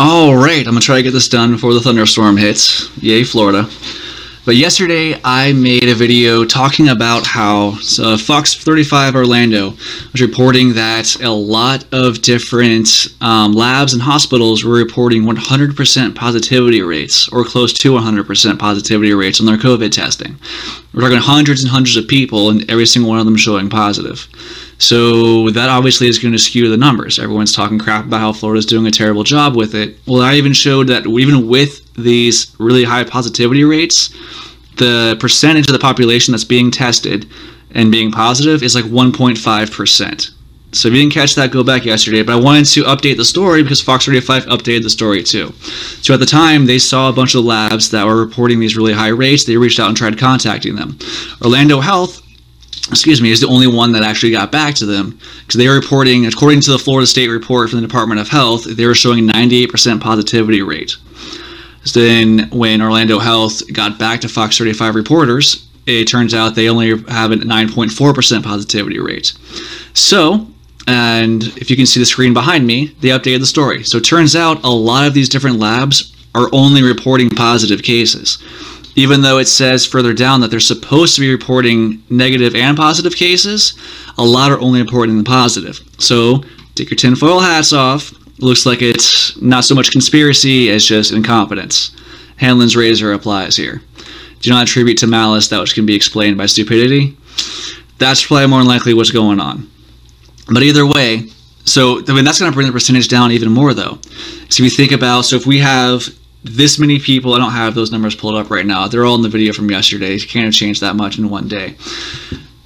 All right, I'm gonna try to get this done before the thunderstorm hits. Yay, Florida. But yesterday I made a video talking about how uh, Fox 35 Orlando was reporting that a lot of different um, labs and hospitals were reporting 100% positivity rates or close to 100% positivity rates on their COVID testing. We're talking hundreds and hundreds of people, and every single one of them showing positive. So that obviously is going to skew the numbers. Everyone's talking crap about how Florida's doing a terrible job with it. Well, I even showed that even with these really high positivity rates, the percentage of the population that's being tested and being positive is like 1.5%. So if you didn't catch that, go back yesterday. But I wanted to update the story because Fox 35 updated the story too. So at the time, they saw a bunch of labs that were reporting these really high rates. They reached out and tried contacting them. Orlando Health excuse me, is the only one that actually got back to them because they were reporting, according to the Florida State report from the Department of Health, they were showing 98% positivity rate. So then, when Orlando Health got back to Fox 35 reporters, it turns out they only have a 9.4% positivity rate. So, and if you can see the screen behind me, they updated the story. So it turns out a lot of these different labs are only reporting positive cases even though it says further down that they're supposed to be reporting negative and positive cases, a lot are only reporting the positive. So take your tinfoil hats off. Looks like it's not so much conspiracy as just incompetence. Hanlon's razor applies here. Do not attribute to malice that which can be explained by stupidity. That's probably more than likely what's going on. But either way, so I mean that's going to bring the percentage down even more though. So if you think about, so if we have this many people. I don't have those numbers pulled up right now. They're all in the video from yesterday. You can't have changed that much in one day.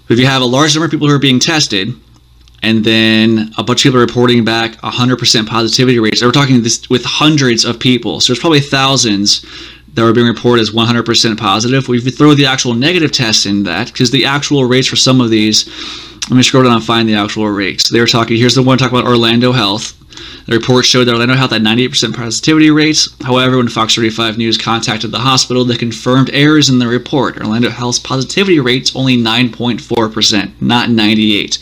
If you have a large number of people who are being tested, and then a bunch of people reporting back 100% positivity rates, we're talking this with hundreds of people. So there's probably thousands that were being reported as 100% positive. You throw the actual negative tests in that, because the actual rates for some of these, let me scroll down and find the actual rates. They were talking, here's the one talking about Orlando Health. The report showed that Orlando Health had 98% positivity rates. However, when Fox 35 News contacted the hospital, they confirmed errors in the report. Orlando Health's positivity rate's only 9.4%, not 98.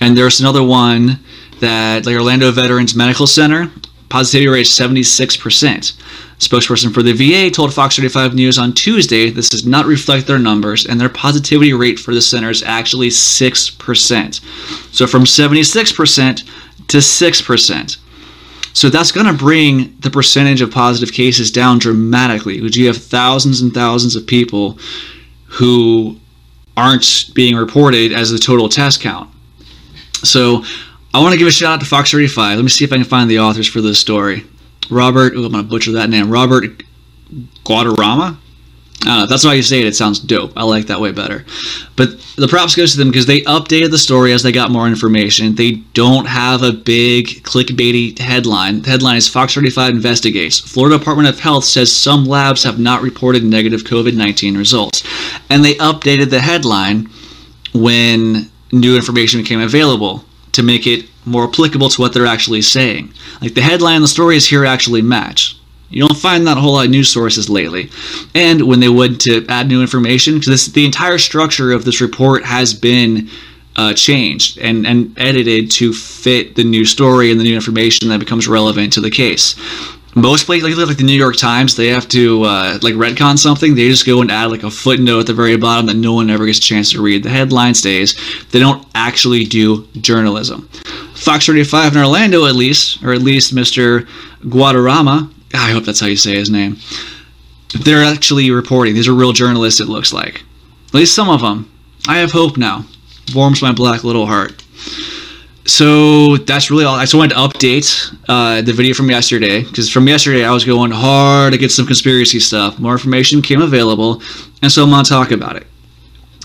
And there's another one that, like Orlando Veterans Medical Center, positivity rate is 76%. Spokesperson for the VA told Fox 35 News on Tuesday this does not reflect their numbers, and their positivity rate for the center is actually 6%. So from 76% to 6%. So that's going to bring the percentage of positive cases down dramatically because you have thousands and thousands of people who aren't being reported as the total test count. So I want to give a shout out to Fox 35. Let me see if I can find the authors for this story. Robert, ooh, I'm going to butcher that name. Robert Guadarrama? Uh, that's why you say it. It sounds dope. I like that way better. But the props goes to them because they updated the story as they got more information. They don't have a big clickbaity headline. The headline is Fox 35 investigates. Florida Department of Health says some labs have not reported negative COVID 19 results. And they updated the headline when new information became available to make it more applicable to what they're actually saying. Like the headline and the stories here actually match. You don't find that a whole lot of news sources lately. And when they would to add new information, because the entire structure of this report has been uh, changed and, and edited to fit the new story and the new information that becomes relevant to the case. Most places, like, like the New York Times, they have to uh, like retcon something. They just go and add like a footnote at the very bottom that no one ever gets a chance to read. The headline stays. They don't actually do journalism. Fox 35 in Orlando, at least, or at least Mr. Guadarrama, I hope that's how you say his name. They're actually reporting. These are real journalists, it looks like. At least some of them. I have hope now. Warms my black little heart. So that's really all. I just wanted to update uh, the video from yesterday because from yesterday I was going hard to get some conspiracy stuff. More information became available, and so I'm to talk about it.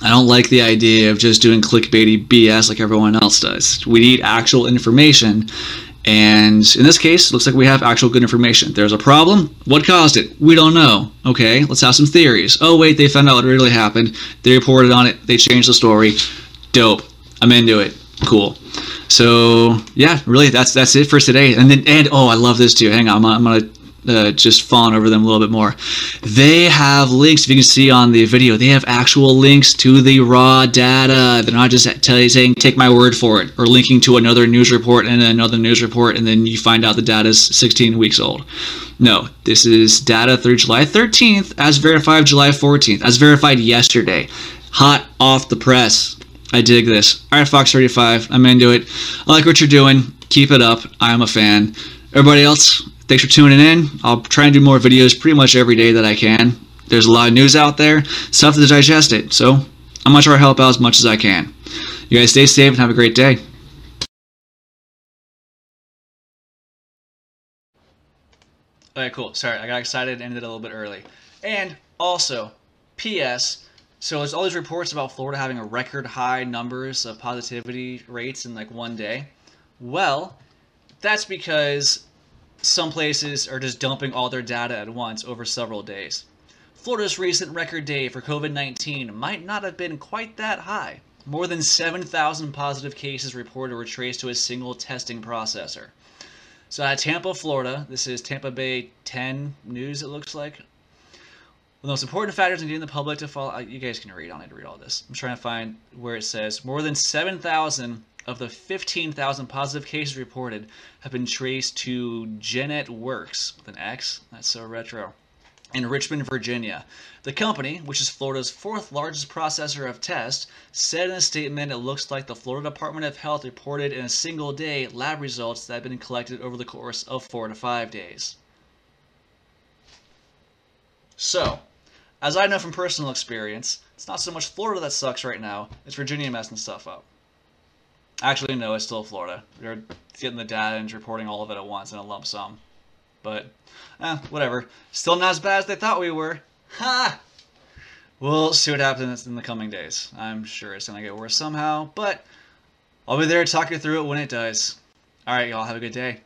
I don't like the idea of just doing clickbaity BS like everyone else does. We need actual information, and in this case, looks like we have actual good information. There's a problem. What caused it? We don't know. Okay, let's have some theories. Oh, wait, they found out what really happened. They reported on it. They changed the story. Dope. I'm into it. Cool. So yeah, really, that's that's it for today. And then and oh, I love this too. Hang on, I'm, I'm gonna uh, just fawn over them a little bit more. They have links, if you can see on the video, they have actual links to the raw data. They're not just saying, take my word for it, or linking to another news report and another news report, and then you find out the data is 16 weeks old. No, this is data through July 13th, as verified July 14th, as verified yesterday. Hot off the press. I dig this. All right, Fox 35, I'm into it. I like what you're doing. Keep it up. I'm a fan. Everybody else, thanks for tuning in. I'll try and do more videos pretty much every day that I can. There's a lot of news out there, stuff to digest it. So I'm going to try to help out as much as I can. You guys stay safe and have a great day. Alright, cool. Sorry, I got excited and ended a little bit early. And also, P.S. So there's all these reports about Florida having a record high numbers of positivity rates in like one day. Well, that's because some places are just dumping all their data at once over several days. Florida's recent record day for COVID-19 might not have been quite that high. More than 7,000 positive cases reported were traced to a single testing processor. So at Tampa, Florida, this is Tampa Bay 10 News, it looks like. The most important factors in getting the public to follow, uh, you guys can read, I don't need to read all this. I'm trying to find where it says more than 7,000 of the 15,000 positive cases reported have been traced to GenetWorx with an X. That's so retro. In Richmond, Virginia. The company, which is Florida's fourth largest processor of tests, said in a statement it looks like the Florida Department of Health reported in a single day lab results that have been collected over the course of four to five days. So, as I know from personal experience, it's not so much Florida that sucks right now, it's Virginia messing stuff up. Actually, no, it's still Florida. They're getting the data and reporting all of it at once in a lump sum. But, eh, whatever. Still not as bad as they thought we were. Ha! We'll see what happens in the coming days. I'm sure it's going to get worse somehow, but I'll be there to talk you through it when it does. Alright, y'all, have a good day.